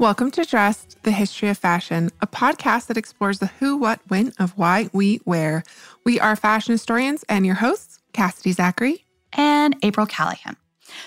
Welcome to Dressed, the History of Fashion, a podcast that explores the who, what, when of why we wear. We are fashion historians and your hosts, Cassidy Zachary and April Calahan.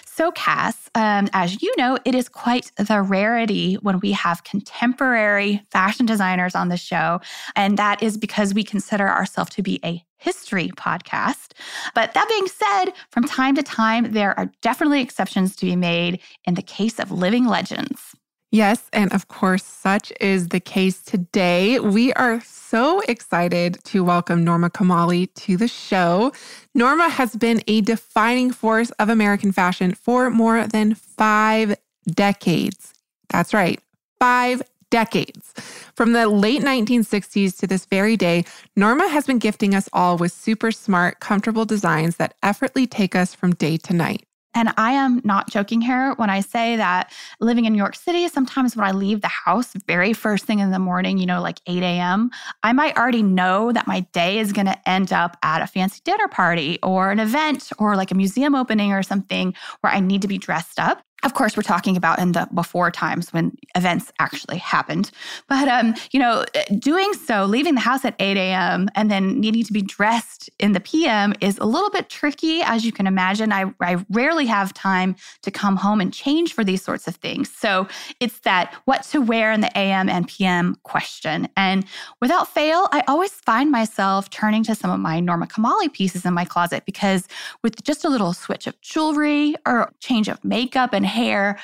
So, Cass, um, as you know, it is quite the rarity when we have contemporary fashion designers on the show. And that is because we consider ourselves to be a history podcast. But that being said, from time to time, there are definitely exceptions to be made in the case of living legends. Yes, and of course, such is the case today. We are so excited to welcome Norma Kamali to the show. Norma has been a defining force of American fashion for more than five decades. That's right, five decades. From the late 1960s to this very day, Norma has been gifting us all with super smart, comfortable designs that effortlessly take us from day to night. And I am not joking here when I say that living in New York City, sometimes when I leave the house very first thing in the morning, you know, like 8 a.m., I might already know that my day is going to end up at a fancy dinner party or an event or like a museum opening or something where I need to be dressed up. Of course, we're talking about in the before times when events actually happened. But, um, you know, doing so, leaving the house at 8 a.m. and then needing to be dressed in the PM is a little bit tricky, as you can imagine. I, I rarely have time to come home and change for these sorts of things. So it's that what to wear in the AM and PM question. And without fail, I always find myself turning to some of my Norma Kamali pieces in my closet because with just a little switch of jewelry or change of makeup and hair,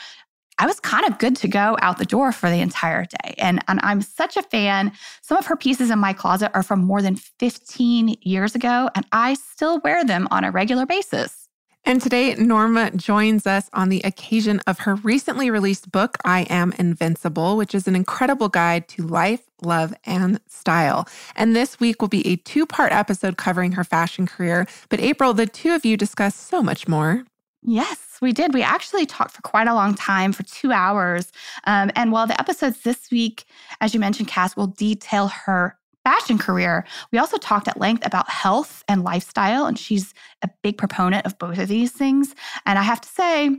I was kind of good to go out the door for the entire day. And, and I'm such a fan. Some of her pieces in my closet are from more than 15 years ago, and I still wear them on a regular basis. And today, Norma joins us on the occasion of her recently released book, I Am Invincible, which is an incredible guide to life, love, and style. And this week will be a two part episode covering her fashion career. But April, the two of you discuss so much more. Yes, we did. We actually talked for quite a long time, for two hours. Um, and while the episodes this week, as you mentioned, Cass, will detail her fashion career, we also talked at length about health and lifestyle. And she's a big proponent of both of these things. And I have to say,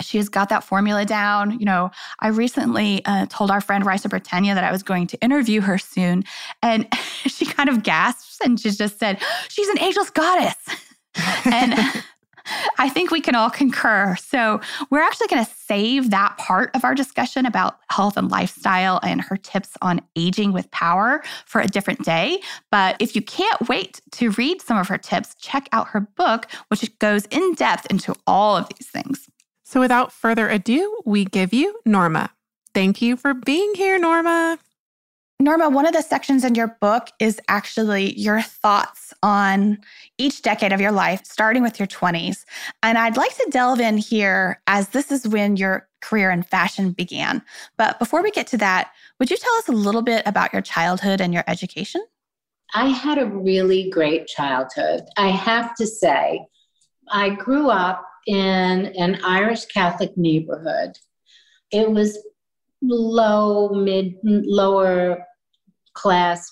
she has got that formula down. You know, I recently uh, told our friend Risa Britannia that I was going to interview her soon. And she kind of gasps and she just said, She's an ageless goddess. and I think we can all concur. So, we're actually going to save that part of our discussion about health and lifestyle and her tips on aging with power for a different day. But if you can't wait to read some of her tips, check out her book, which goes in depth into all of these things. So, without further ado, we give you Norma. Thank you for being here, Norma. Norma, one of the sections in your book is actually your thoughts on each decade of your life, starting with your 20s. And I'd like to delve in here as this is when your career in fashion began. But before we get to that, would you tell us a little bit about your childhood and your education? I had a really great childhood. I have to say, I grew up in an Irish Catholic neighborhood. It was low, mid, lower class,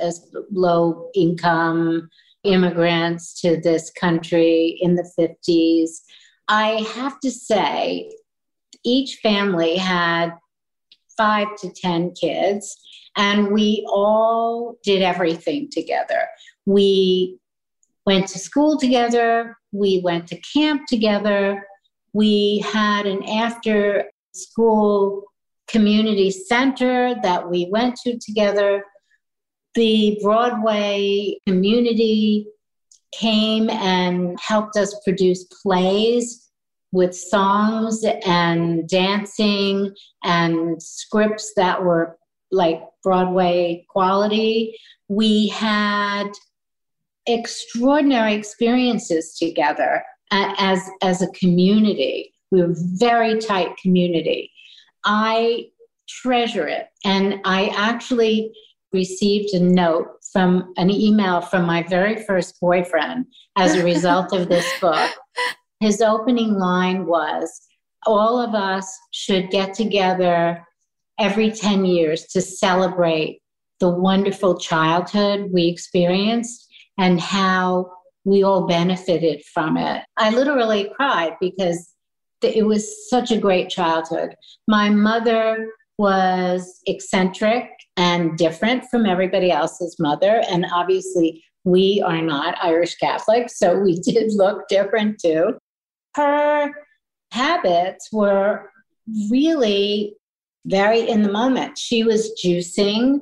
as low income immigrants to this country in the 50s. I have to say, each family had five to 10 kids, and we all did everything together. We went to school together, we went to camp together, we had an after school community center that we went to together. The Broadway community came and helped us produce plays with songs and dancing and scripts that were like Broadway quality. We had extraordinary experiences together as, as a community. We were a very tight community. I treasure it. And I actually received a note from an email from my very first boyfriend as a result of this book. His opening line was All of us should get together every 10 years to celebrate the wonderful childhood we experienced and how we all benefited from it. I literally cried because it was such a great childhood. My mother was eccentric and different from everybody else's mother. And obviously, we are not Irish Catholics, so we did look different too. Her habits were really very in the moment. She was juicing.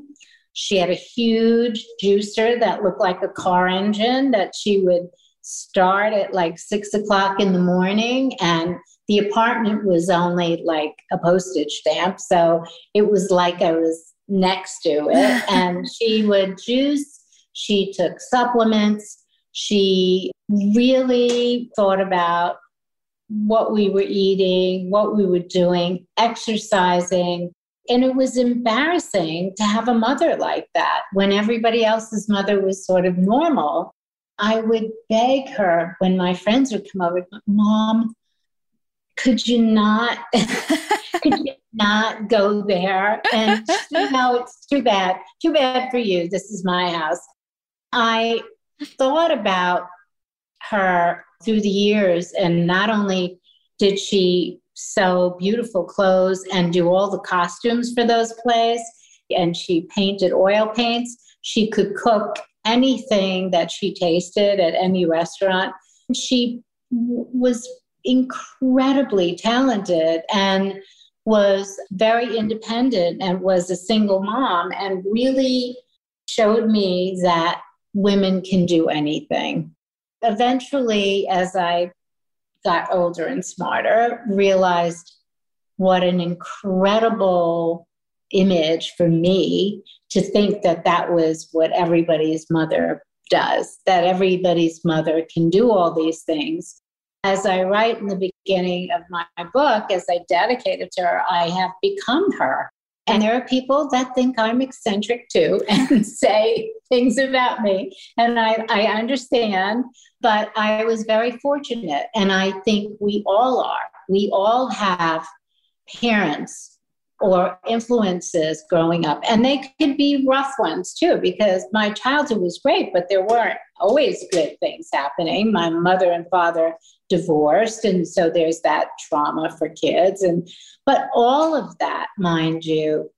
She had a huge juicer that looked like a car engine that she would start at like six o'clock in the morning and the apartment was only like a postage stamp. So it was like I was next to it. and she would juice, she took supplements, she really thought about what we were eating, what we were doing, exercising. And it was embarrassing to have a mother like that when everybody else's mother was sort of normal. I would beg her when my friends would come over, Mom, could you not could you not go there? And no it's too bad too bad for you. This is my house. I thought about her through the years and not only did she sew beautiful clothes and do all the costumes for those plays and she painted oil paints she could cook anything that she tasted at any restaurant. She was incredibly talented and was very independent and was a single mom and really showed me that women can do anything. Eventually, as I got older and smarter, realized what an incredible image for me to think that that was what everybody's mother does, that everybody's mother can do all these things as I write in the beginning of my book, as I dedicate it to her, I have become her. And there are people that think I'm eccentric too and say things about me. And I, I understand, but I was very fortunate. And I think we all are. We all have parents or influences growing up. And they could be rough ones too, because my childhood was great, but there weren't always good things happening. My mother and father divorced, and so there's that trauma for kids. And but all of that, mind you,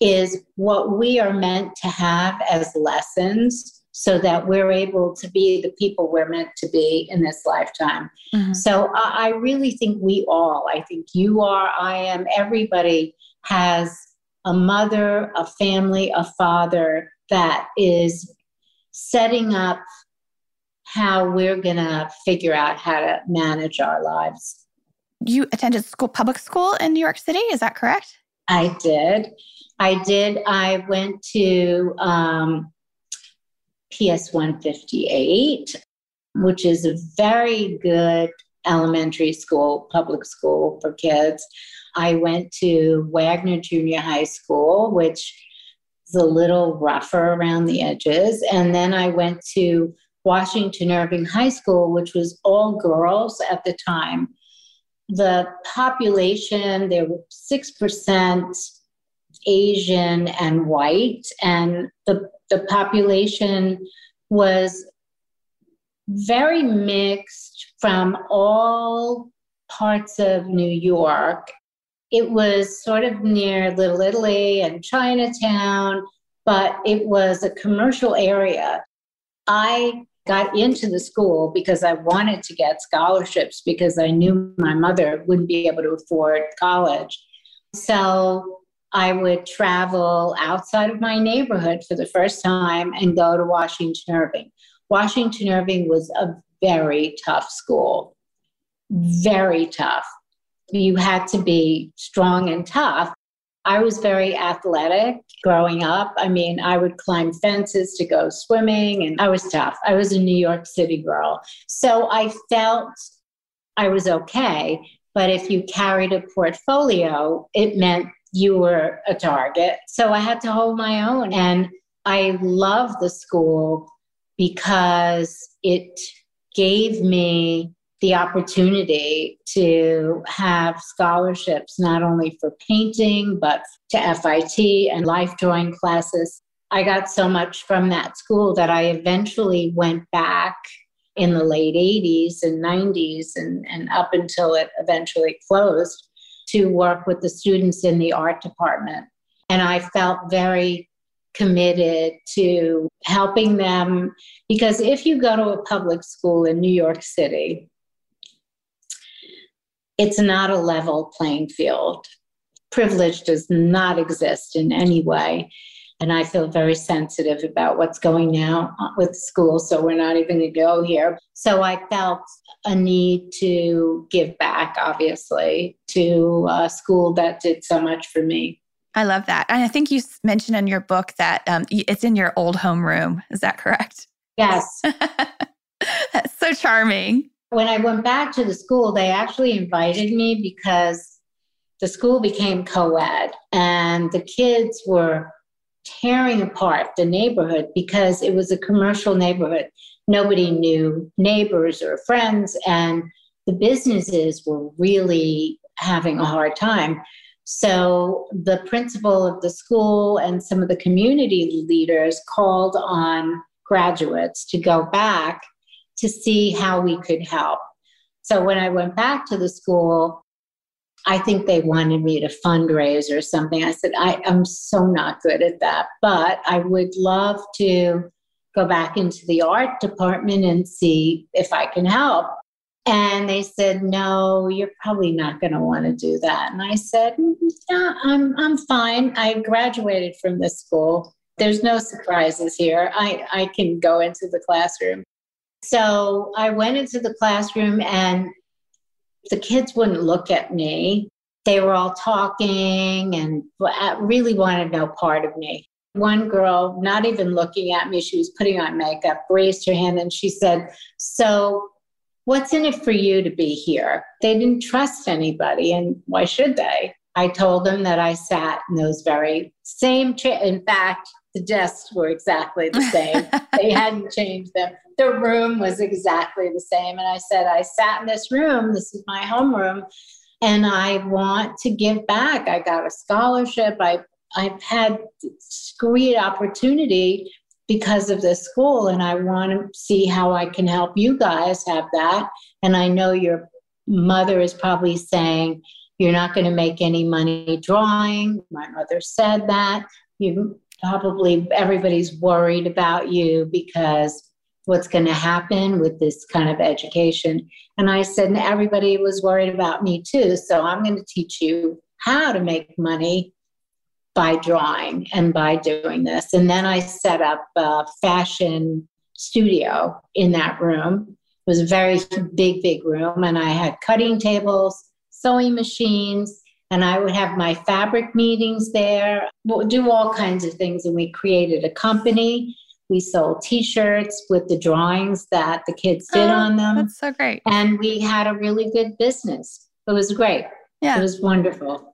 is what we are meant to have as lessons so that we're able to be the people we're meant to be in this lifetime. Mm-hmm. So I, I really think we all, I think you are, I am, everybody has a mother, a family, a father that is setting up how we're going to figure out how to manage our lives. You attended school, public school in New York City, is that correct? I did. I did. I went to um, PS 158, which is a very good elementary school, public school for kids. I went to Wagner Junior High School, which is a little rougher around the edges. And then I went to Washington Irving High School, which was all girls at the time. The population, there were 6% Asian and white, and the, the population was very mixed from all parts of New York it was sort of near Little Italy and Chinatown, but it was a commercial area. I got into the school because I wanted to get scholarships because I knew my mother wouldn't be able to afford college. So I would travel outside of my neighborhood for the first time and go to Washington Irving. Washington Irving was a very tough school, very tough you had to be strong and tough. I was very athletic growing up. I mean, I would climb fences to go swimming, and I was tough. I was a New York City girl. So I felt I was okay. But if you carried a portfolio, it meant you were a target. So I had to hold my own. And I love the school because it gave me the opportunity to have scholarships not only for painting, but to FIT and life drawing classes. I got so much from that school that I eventually went back in the late 80s and 90s and, and up until it eventually closed to work with the students in the art department. And I felt very committed to helping them because if you go to a public school in New York City, it's not a level playing field. Privilege does not exist in any way. And I feel very sensitive about what's going now with school, so we're not even going to go here. So I felt a need to give back, obviously, to a school that did so much for me. I love that. And I think you mentioned in your book that um, it's in your old homeroom. Is that correct? Yes. That's so charming. When I went back to the school, they actually invited me because the school became co ed and the kids were tearing apart the neighborhood because it was a commercial neighborhood. Nobody knew neighbors or friends, and the businesses were really having a hard time. So the principal of the school and some of the community leaders called on graduates to go back to see how we could help. So when I went back to the school, I think they wanted me to fundraise or something. I said, I, am so not good at that, but I would love to go back into the art department and see if I can help. And they said, No, you're probably not going to want to do that. And I said, mm, Yeah, I'm, I'm fine. I graduated from this school. There's no surprises here. I, I can go into the classroom. So I went into the classroom, and the kids wouldn't look at me. They were all talking and uh, really wanted no part of me. One girl, not even looking at me, she was putting on makeup, raised her hand and she said, So what's in it for you to be here? They didn't trust anybody, and why should they? I told them that I sat in those very same chairs. In fact, the desks were exactly the same. they hadn't changed them. The room was exactly the same. And I said, I sat in this room. This is my homeroom. And I want to give back. I got a scholarship. I, I've had great opportunity because of this school and I want to see how I can help you guys have that. And I know your mother is probably saying, You're not going to make any money drawing. My mother said that. You probably everybody's worried about you because what's going to happen with this kind of education. And I said, everybody was worried about me too. So I'm going to teach you how to make money by drawing and by doing this. And then I set up a fashion studio in that room. It was a very big, big room. And I had cutting tables, sewing machines, and I would have my fabric meetings there, we'll do all kinds of things. And we created a company. We sold t shirts with the drawings that the kids did oh, on them. That's so great. And we had a really good business. It was great. Yeah. It was wonderful.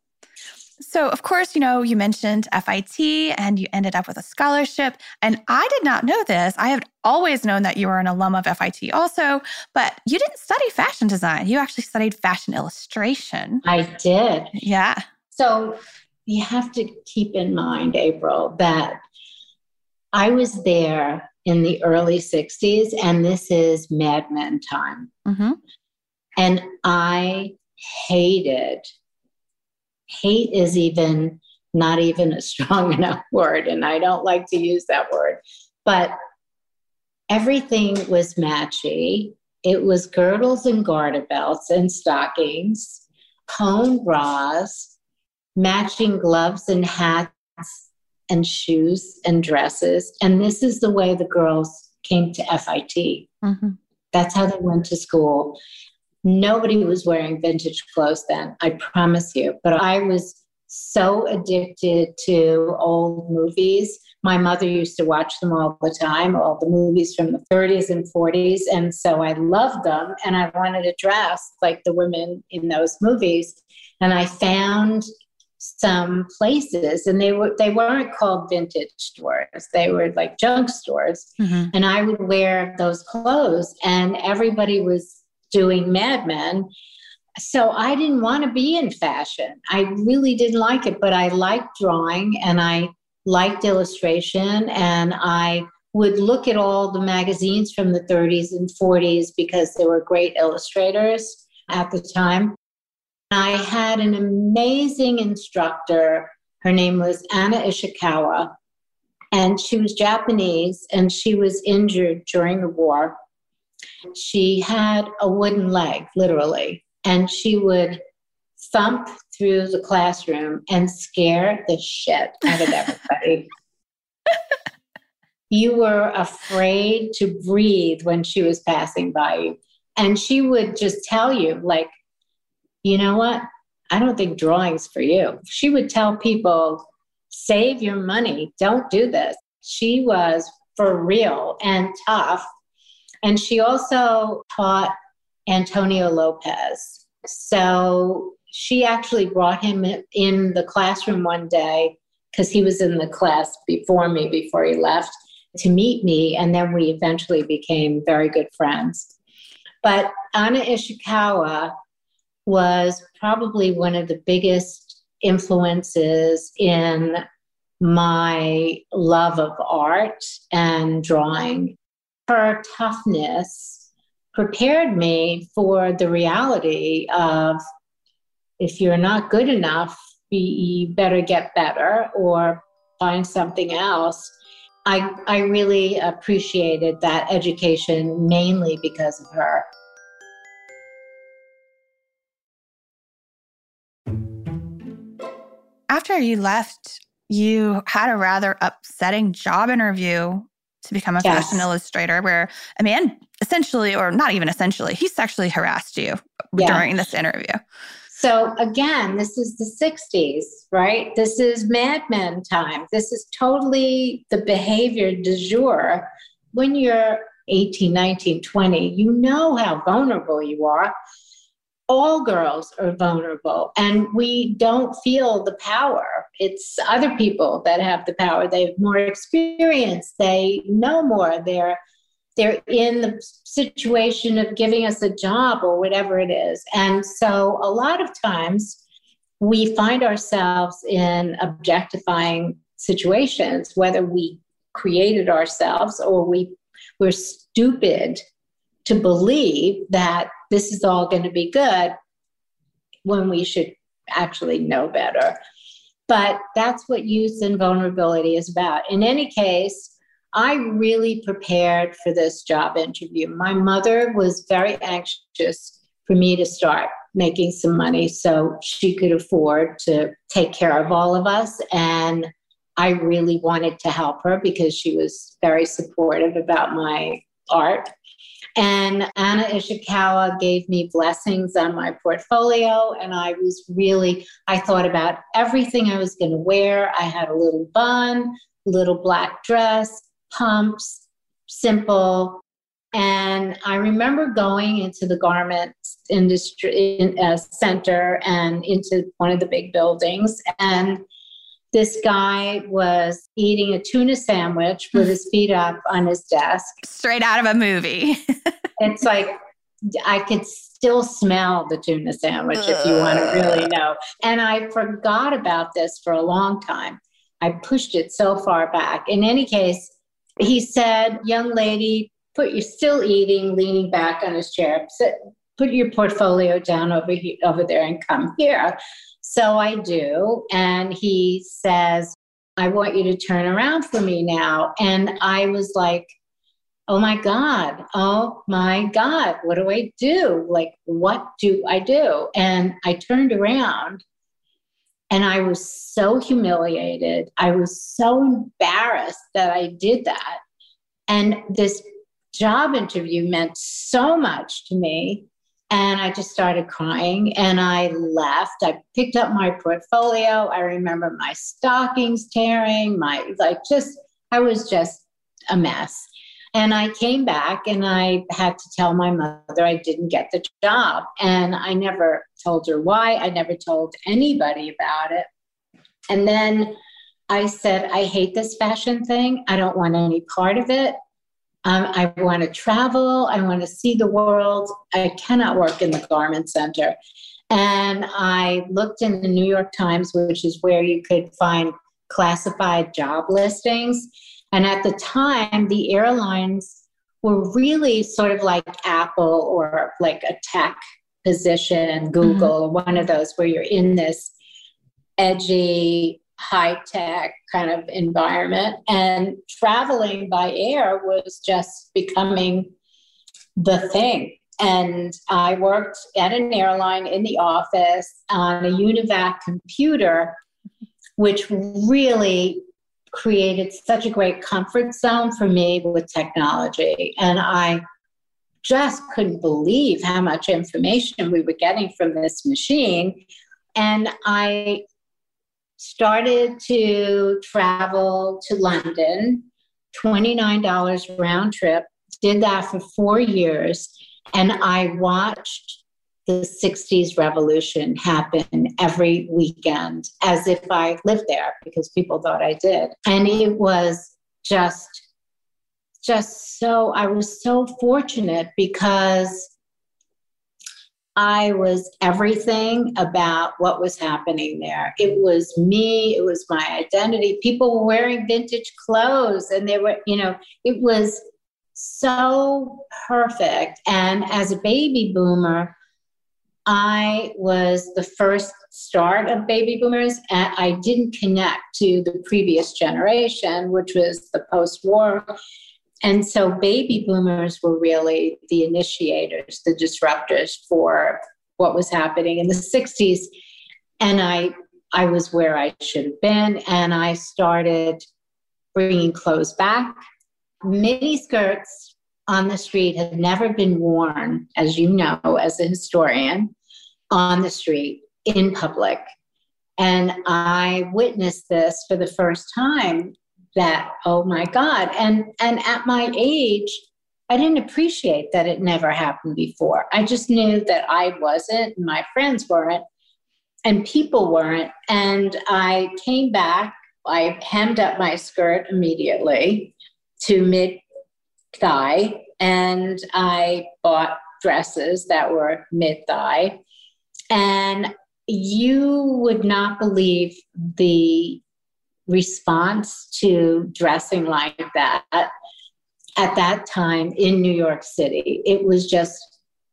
So, of course, you know, you mentioned FIT and you ended up with a scholarship. And I did not know this. I had always known that you were an alum of FIT also, but you didn't study fashion design. You actually studied fashion illustration. I did. Yeah. So, you have to keep in mind, April, that I was there in the early 60s, and this is Mad Men time. Mm-hmm. And I hated hate is even not even a strong enough word, and I don't like to use that word, but everything was matchy. It was girdles and garter belts and stockings, cone bras, matching gloves and hats and shoes and dresses. And this is the way the girls came to FIT. Mm-hmm. That's how they went to school. Nobody was wearing vintage clothes then, I promise you. But I was so addicted to old movies. My mother used to watch them all the time, all the movies from the 30s and 40s. And so I loved them and I wanted to dress like the women in those movies. And I found some places and they were they weren't called vintage stores they were like junk stores mm-hmm. and i would wear those clothes and everybody was doing mad men so i didn't want to be in fashion i really didn't like it but i liked drawing and i liked illustration and i would look at all the magazines from the 30s and 40s because they were great illustrators at the time I had an amazing instructor. Her name was Anna Ishikawa, and she was Japanese and she was injured during the war. She had a wooden leg, literally, and she would thump through the classroom and scare the shit out of everybody. you were afraid to breathe when she was passing by you. And she would just tell you, like, you know what? I don't think drawing's for you. She would tell people, save your money, don't do this. She was for real and tough. And she also taught Antonio Lopez. So she actually brought him in the classroom one day because he was in the class before me, before he left, to meet me. And then we eventually became very good friends. But Anna Ishikawa was probably one of the biggest influences in my love of art and drawing. Her toughness prepared me for the reality of if you're not good enough, you better get better or find something else. I, I really appreciated that education mainly because of her. after you left, you had a rather upsetting job interview to become a yes. fashion illustrator where a man essentially, or not even essentially, he sexually harassed you during this interview. So again, this is the 60s, right? This is Mad Men time. This is totally the behavior du jour. When you're 18, 19, 20, you know how vulnerable you are all girls are vulnerable and we don't feel the power. It's other people that have the power. They have more experience, they know more. They're they're in the situation of giving us a job or whatever it is. And so a lot of times we find ourselves in objectifying situations, whether we created ourselves or we we're stupid to believe that this is all going to be good when we should actually know better. But that's what youth and vulnerability is about. In any case, I really prepared for this job interview. My mother was very anxious for me to start making some money so she could afford to take care of all of us. And I really wanted to help her because she was very supportive about my art. And Anna Ishikawa gave me blessings on my portfolio. And I was really, I thought about everything I was going to wear. I had a little bun, little black dress, pumps, simple. And I remember going into the garment industry in, uh, center and into one of the big buildings. And this guy was eating a tuna sandwich with his feet up on his desk. Straight out of a movie. it's like I could still smell the tuna sandwich if you want to really know. And I forgot about this for a long time. I pushed it so far back. In any case, he said, Young lady, put you're still eating, leaning back on his chair. Sit, put your portfolio down over here, over there and come here. So I do. And he says, I want you to turn around for me now. And I was like, oh my God, oh my God, what do I do? Like, what do I do? And I turned around and I was so humiliated. I was so embarrassed that I did that. And this job interview meant so much to me. And I just started crying and I left. I picked up my portfolio. I remember my stockings tearing, my like just, I was just a mess. And I came back and I had to tell my mother I didn't get the job. And I never told her why. I never told anybody about it. And then I said, I hate this fashion thing. I don't want any part of it. Um, I want to travel. I want to see the world. I cannot work in the garment center. And I looked in the New York Times, which is where you could find classified job listings. And at the time, the airlines were really sort of like Apple or like a tech position, Google, mm-hmm. one of those where you're in this edgy, high tech kind of environment. And traveling by air was just becoming the thing. And I worked at an airline in the office on a UNIVAC computer, which really created such a great comfort zone for me with technology. And I just couldn't believe how much information we were getting from this machine. And I started to travel to London, $29 round trip, did that for four years. And I watched the 60s revolution happen every weekend as if I lived there because people thought I did. And it was just, just so, I was so fortunate because I was everything about what was happening there. It was me, it was my identity. People were wearing vintage clothes and they were, you know, it was so perfect. And as a baby boomer, I was the first start of baby boomers, and I didn't connect to the previous generation, which was the post war and so baby boomers were really the initiators, the disruptors for what was happening in the 60s. And I, I was where I should have been. And I started bringing clothes back. Mini skirts on the street had never been worn, as you know, as a historian, on the street in public. And I witnessed this for the first time that oh my god. And and at my age i didn't appreciate that it never happened before. I just knew that i wasn't and my friends weren't and people weren't. And i came back i hemmed up my skirt immediately to mid thigh and i bought dresses that were mid thigh. And you would not believe the response to dressing like that at that time in New York City. It was just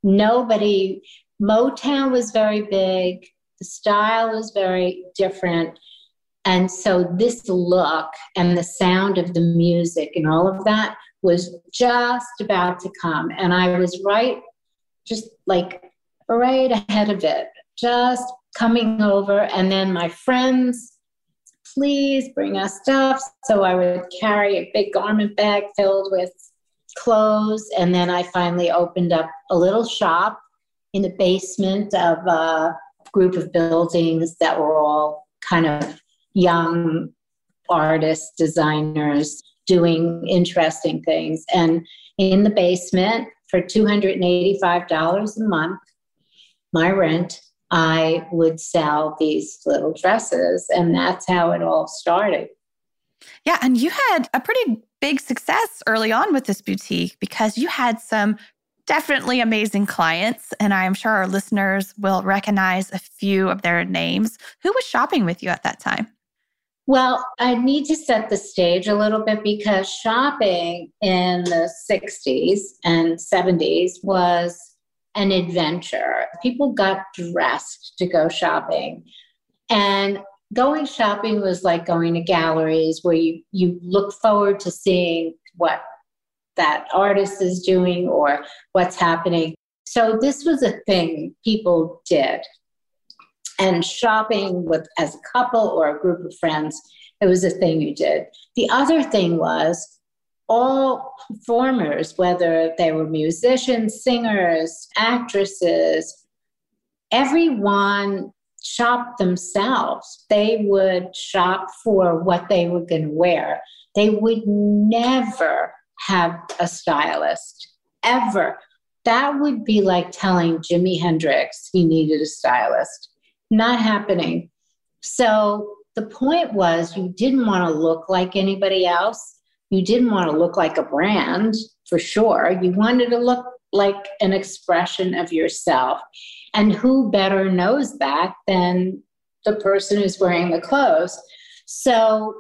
nobody, Motown was very big, the style was very different. And so this look and the sound of the music and all of that was just about to come. And I was right, just like right ahead of it, just coming over. And then my friends, please bring us stuff. So I would carry a big garment bag filled with clothes. And then I finally opened up a little shop in the basement of a group of buildings that were all kind of young artists, designers doing interesting things. And in the basement for $285 a month, my rent, I would sell these little dresses. And that's how it all started. Yeah. And you had a pretty big success early on with this boutique because you had some definitely amazing clients. And I'm sure our listeners will recognize a few of their names. Who was shopping with you at that time? Well, I need to set the stage a little bit because shopping in the 60s and 70s was an adventure. People got dressed to go shopping. And going shopping was like going to galleries where you, you look forward to seeing what that artist is doing or what's happening. So this was a thing people did. And shopping with as a couple or a group of friends, it was a thing you did. The other thing was all performers, whether they were musicians, singers, actresses, everyone shopped themselves. They would shop for what they were going to wear. They would never have a stylist, ever. That would be like telling Jimi Hendrix he needed a stylist. Not happening. So the point was you didn't want to look like anybody else. You didn't want to look like a brand for sure. You wanted to look like an expression of yourself. And who better knows that than the person who's wearing the clothes? So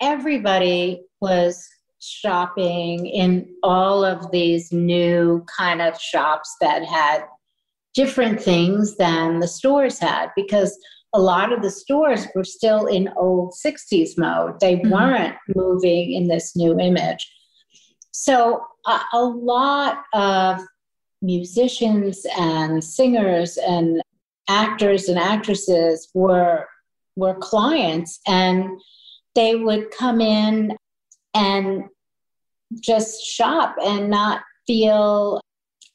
everybody was shopping in all of these new kind of shops that had different things than the stores had because a lot of the stores were still in old 60s mode. They mm-hmm. weren't moving in this new image. So, a, a lot of musicians and singers and actors and actresses were were clients and they would come in and just shop and not feel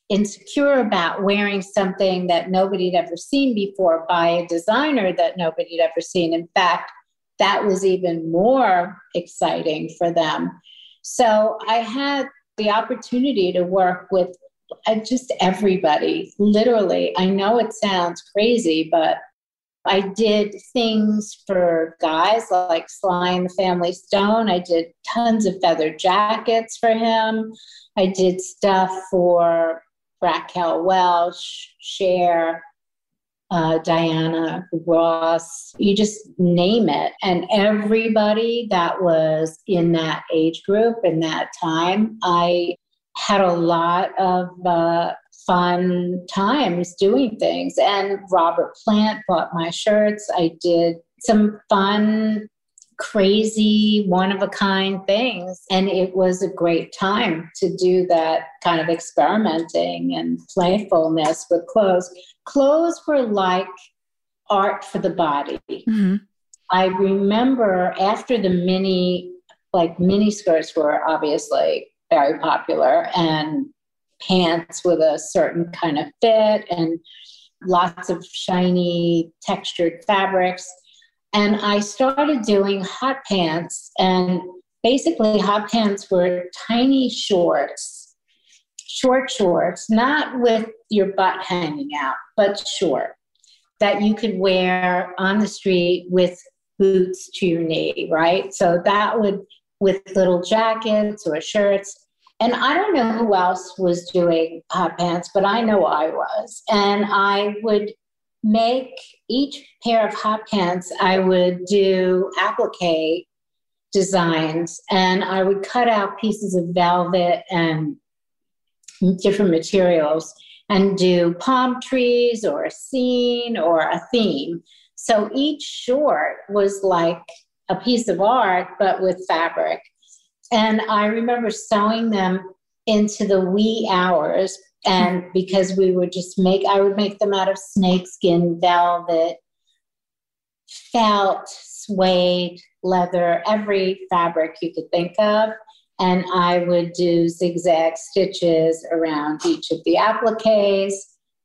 insecure about wearing something that nobody had ever seen before by a designer that nobody had ever seen. In fact, that was even more exciting for them. So I had the opportunity to work with uh, just everybody, literally. I know it sounds crazy, but I did things for guys like Sly and the Family Stone. I did tons of feather jackets for him. I did stuff for Raquel Welch, Cher, uh, Diana Ross, you just name it. And everybody that was in that age group in that time, I had a lot of uh, fun times doing things. And Robert Plant bought my shirts. I did some fun crazy, one of a kind things. And it was a great time to do that kind of experimenting and playfulness with clothes. Clothes were like art for the body. Mm-hmm. I remember after the mini, like mini skirts were obviously very popular and pants with a certain kind of fit and lots of shiny textured fabrics and I started doing hot pants. And basically, hot pants were tiny shorts, short shorts, not with your butt hanging out, but short, that you could wear on the street with boots to your knee, right? So that would, with little jackets or shirts. And I don't know who else was doing hot pants, but I know I was. And I would make each pair of hot pants, I would do applique designs and I would cut out pieces of velvet and different materials and do palm trees or a scene or a theme. So each short was like a piece of art, but with fabric. And I remember sewing them into the wee hours and mm-hmm. because we would just make i would make them out of snakeskin velvet felt suede leather every fabric you could think of. And i would do zigzag stitches around each of the appliques.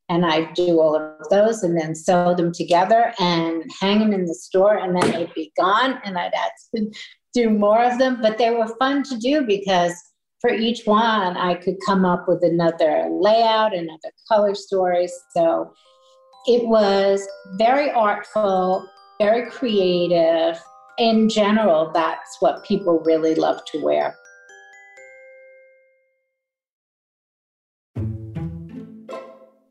And i'd do all of those and then sew them together and hang them in the store. And then they'd be gone and i'd have to do more of them. But they were fun to do because for each one, I could come up with another layout, another color story. So it was very artful, very creative. In general, that's what people really love to wear.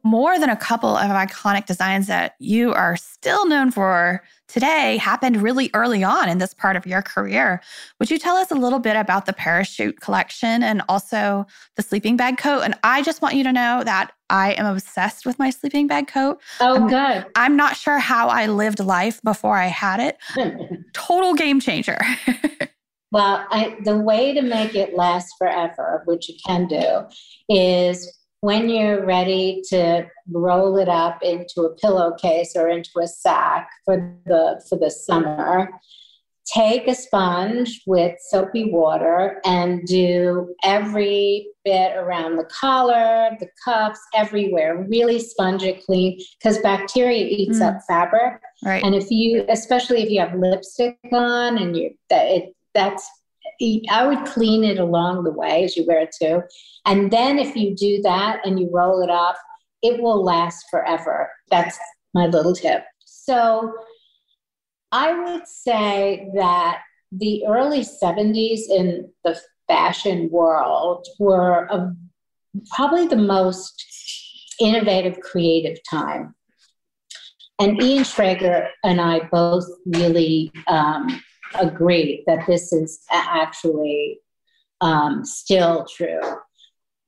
More than a couple of iconic designs that you are still known for today happened really early on in this part of your career. Would you tell us a little bit about the parachute collection and also the sleeping bag coat? And I just want you to know that I am obsessed with my sleeping bag coat. Oh, I'm, good. I'm not sure how I lived life before I had it. Total game changer. well, I, the way to make it last forever, which you can do, is when you're ready to roll it up into a pillowcase or into a sack for the for the summer take a sponge with soapy water and do every bit around the collar the cuffs everywhere. Really sponge it clean because bacteria eats mm. up fabric. Right. And if you especially if you have lipstick on and you that it that's I would clean it along the way as you wear it too. And then if you do that and you roll it up, it will last forever. That's my little tip. So I would say that the early 70s in the fashion world were a, probably the most innovative, creative time. And Ian Schrager and I both really um, agree that this is actually um, still true.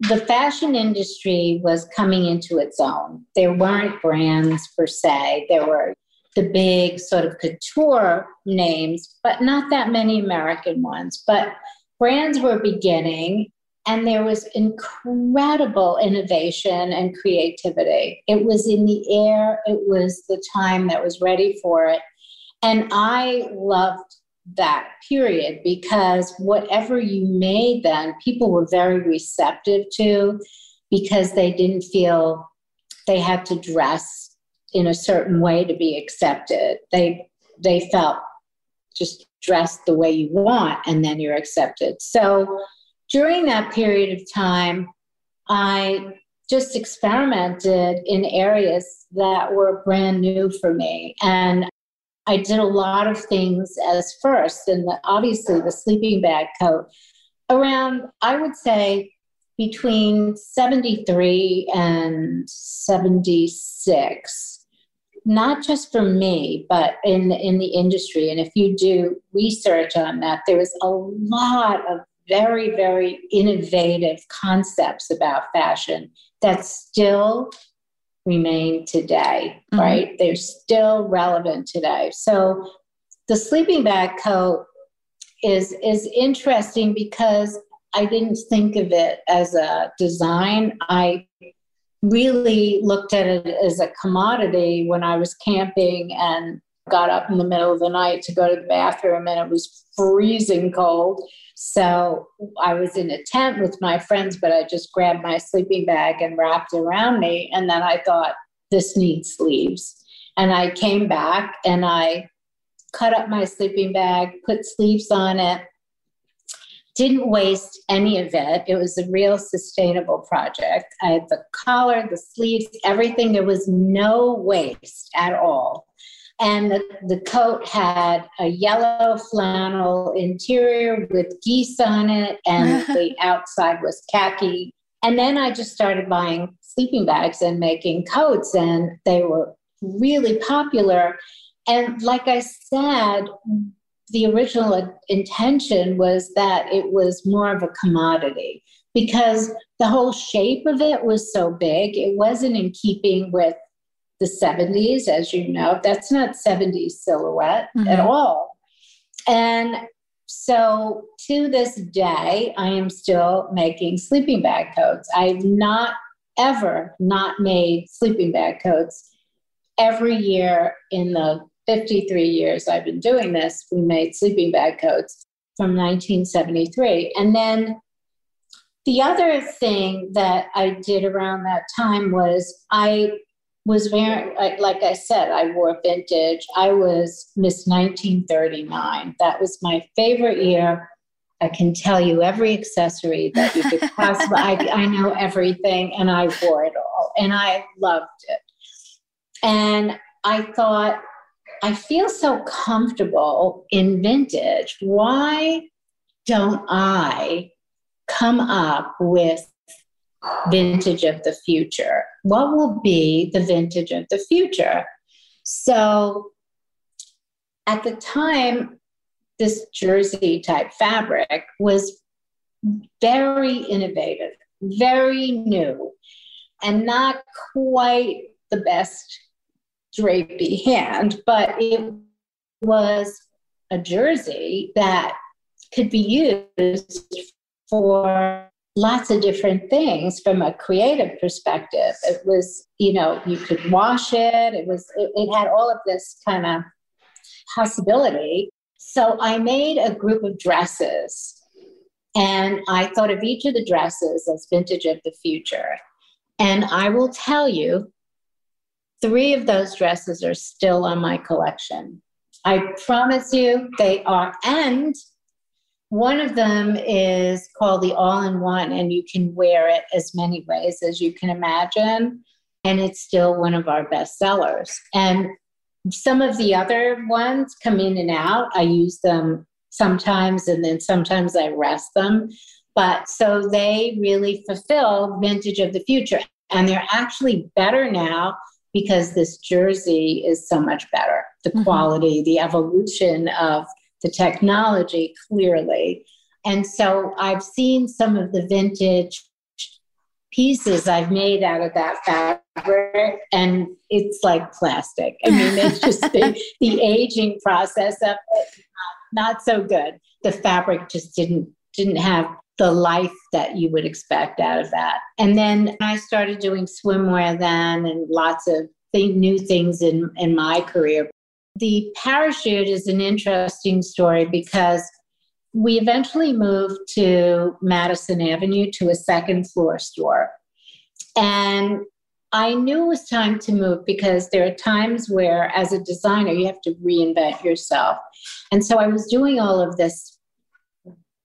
The fashion industry was coming into its own. There weren't brands per se. There were the big sort of couture names, but not that many American ones. But brands were beginning, and there was incredible innovation and creativity. It was in the air, it was the time that was ready for it. And I loved that period because whatever you made then, people were very receptive to because they didn't feel they had to dress in a certain way to be accepted. They they felt just dress the way you want and then you're accepted. So during that period of time, I just experimented in areas that were brand new for me. And I did a lot of things as first, and the, obviously the sleeping bag coat around, I would say, between 73 and 76 not just for me, but in in the industry. And if you do research on that, there is a lot of very, very innovative concepts about fashion that still remain today, mm-hmm. right? They're still relevant today. So the sleeping bag coat is is interesting because I didn't think of it as a design. I really looked at it as a commodity when I was camping and got up in the middle of the night to go to the bathroom and it was freezing cold. So I was in a tent with my friends, but I just grabbed my sleeping bag and wrapped around me. And then I thought, this needs sleeves. And I came back and I cut up my sleeping bag, put sleeves on it, didn't waste any of it. It was a real sustainable project. I had the collar, the sleeves, everything. There was no waste at all. And the, the coat had a yellow flannel interior with geese on it, and the outside was khaki. And then I just started buying sleeping bags and making coats, and they were really popular. And like I said, the original intention was that it was more of a commodity because the whole shape of it was so big. It wasn't in keeping with the 70s, as you know. That's not 70s silhouette mm-hmm. at all. And so to this day, I am still making sleeping bag coats. I've not ever not made sleeping bag coats. Every year in the 53 years I've been doing this, we made sleeping bag coats from 1973. And then the other thing that I did around that time was I was very, like I said, I wore vintage. I was Miss 1939. That was my favorite year. I can tell you every accessory that you could possibly, I, I know everything and I wore it all and I loved it. And I thought, I feel so comfortable in vintage. Why don't I come up with vintage of the future? What will be the vintage of the future? So at the time, this jersey type fabric was very innovative, very new, and not quite the best drapey hand, but it was a jersey that could be used for lots of different things from a creative perspective. It was, you know, you could wash it. It was, it, it had all of this kind of possibility. So I made a group of dresses and I thought of each of the dresses as vintage of the future. And I will tell you Three of those dresses are still on my collection. I promise you they are. And one of them is called the All in One, and you can wear it as many ways as you can imagine. And it's still one of our best sellers. And Some of the other ones come in and out. I use them sometimes and then sometimes I rest them. But so they really fulfill vintage of the future. And they're actually better now because this jersey is so much better. The mm-hmm. quality, the evolution of the technology, clearly. And so I've seen some of the vintage pieces I've made out of that fabric, and it's like plastic. I mean, it's just the, the aging process of it, not so good. The fabric just didn't didn't have the life that you would expect out of that. And then I started doing swimwear then, and lots of th- new things in in my career. The parachute is an interesting story because we eventually moved to Madison Avenue to a second floor store. And I knew it was time to move because there are times where, as a designer, you have to reinvent yourself. And so I was doing all of this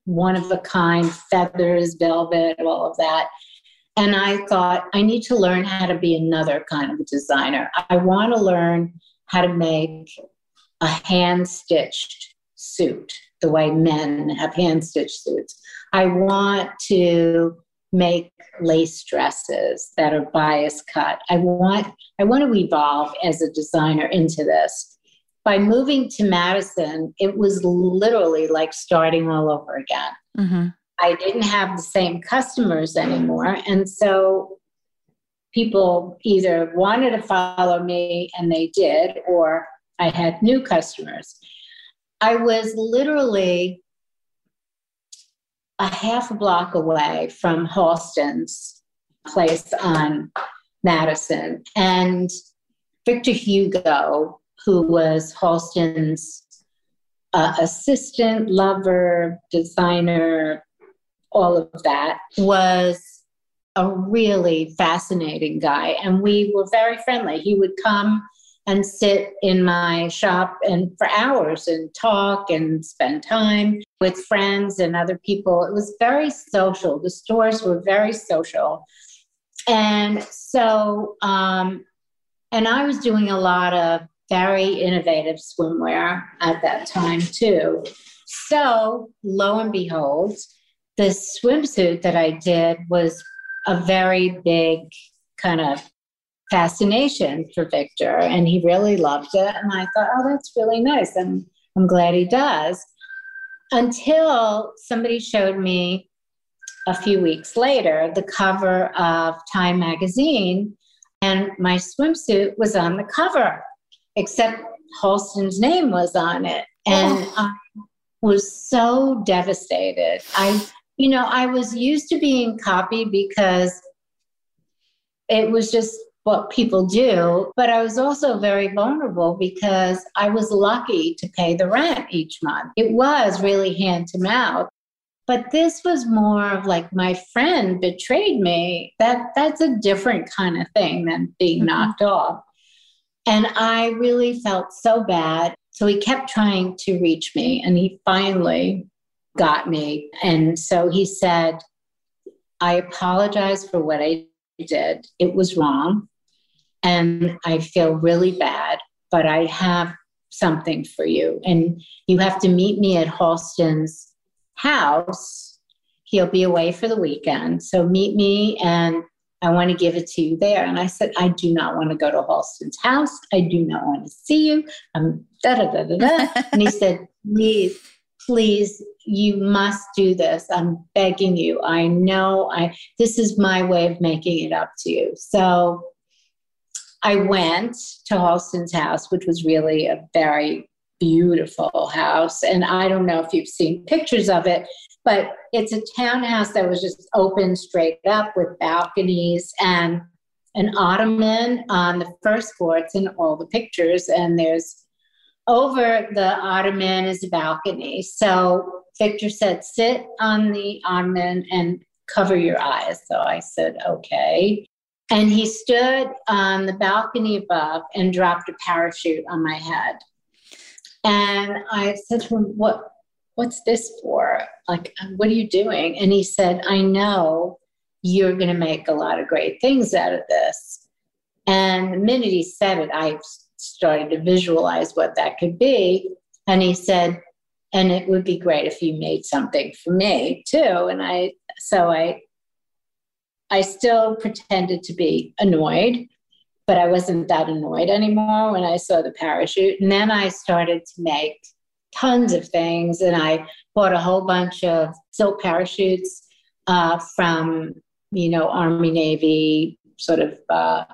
one of a kind feathers, velvet, all of that. And I thought, I need to learn how to be another kind of a designer. I want to learn how to make a hand stitched suit the way men have hand stitched suits. I want to make lace dresses that are bias cut. I want I want to evolve as a designer into this. By moving to Madison, it was literally like starting all over again. Mm-hmm. I didn't have the same customers anymore, and so people either wanted to follow me and they did, or I had new customers. I was literally a half a block away from Halston's place on Madison. And Victor Hugo, who was Halston's uh, assistant, lover, designer, all of that, was a really fascinating guy. And we were very friendly. He would come and sit in my shop and for hours and talk and spend time with friends and other people. It was very social. The stores were very social. And so, um, and I was doing a lot of very innovative swimwear at that time too. So, lo and behold, the swimsuit that I did was a very big kind of fascination for Victor, and he really loved it. And I thought, oh, that's really nice. I'm, I'm glad he does. Until somebody showed me a few weeks later the cover of Time magazine, and my swimsuit was on the cover, except Halston's name was on it. And oh. I was so devastated. I, you know, I was used to being copied because it was just what people do. But I was also very vulnerable because I was lucky to pay the rent each month. It was really hand to mouth. But this was more of like my friend betrayed me. That that's a different kind of thing than being mm-hmm. knocked off. And I really felt so bad. So he kept trying to reach me and he finally got me. And so he said, I apologize for what I did. It was wrong and I feel really bad, but I have something for you. And you have to meet me at Halston's house. He'll be away for the weekend. So meet me and I want to give it to you there. And I said, I do not want to go to Halston's house. I do not want to see you. I'm da da da da da. and he said, please, please, you must do this. I'm begging you. I know I this is my way of making it up to you. So I went to Halston's house, which was really a very beautiful house. And I don't know if you've seen pictures of it, but it's a townhouse that was just open straight up with balconies and an ottoman on the first floor. It's in all the pictures. And there's over the ottoman is a balcony. So Victor said, sit on the ottoman and cover your eyes. So I said, okay. And he stood on the balcony above and dropped a parachute on my head. And I said to him, What what's this for? Like, what are you doing? And he said, I know you're gonna make a lot of great things out of this. And the minute he said it, I started to visualize what that could be. And he said, and it would be great if you made something for me too. And I, so I, I still pretended to be annoyed, but I wasn't that annoyed anymore when I saw the parachute. And then I started to make tons of things. And I bought a whole bunch of silk parachutes uh, from, you know, Army, Navy, sort of uh,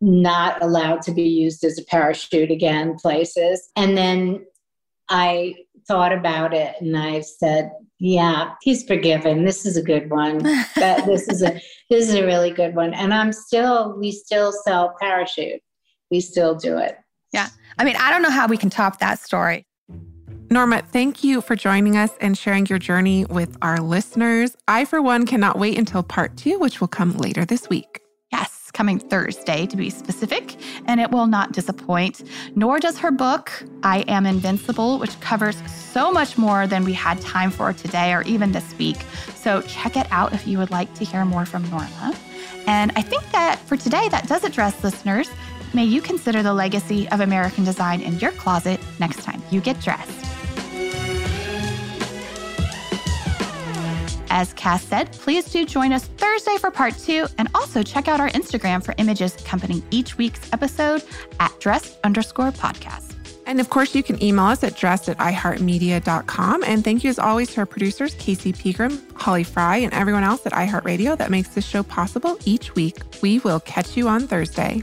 not allowed to be used as a parachute again places. And then I thought about it and I said, yeah, he's forgiven. This is a good one. that this is a this is a really good one. And I'm still we still sell parachute. We still do it. Yeah. I mean, I don't know how we can top that story. Norma, thank you for joining us and sharing your journey with our listeners. I, for one, cannot wait until part two, which will come later this week. Coming Thursday to be specific, and it will not disappoint. Nor does her book, I Am Invincible, which covers so much more than we had time for today or even this week. So check it out if you would like to hear more from Norma. And I think that for today, that does address listeners. May you consider the legacy of American design in your closet next time you get dressed. As Cass said, please do join us Thursday for part two, and also check out our Instagram for images accompanying each week's episode at dressed underscore podcast. And of course, you can email us at dressed at iheartmedia.com. And thank you as always to our producers, Casey Pegram, Holly Frey, and everyone else at iHeartRadio that makes this show possible each week. We will catch you on Thursday.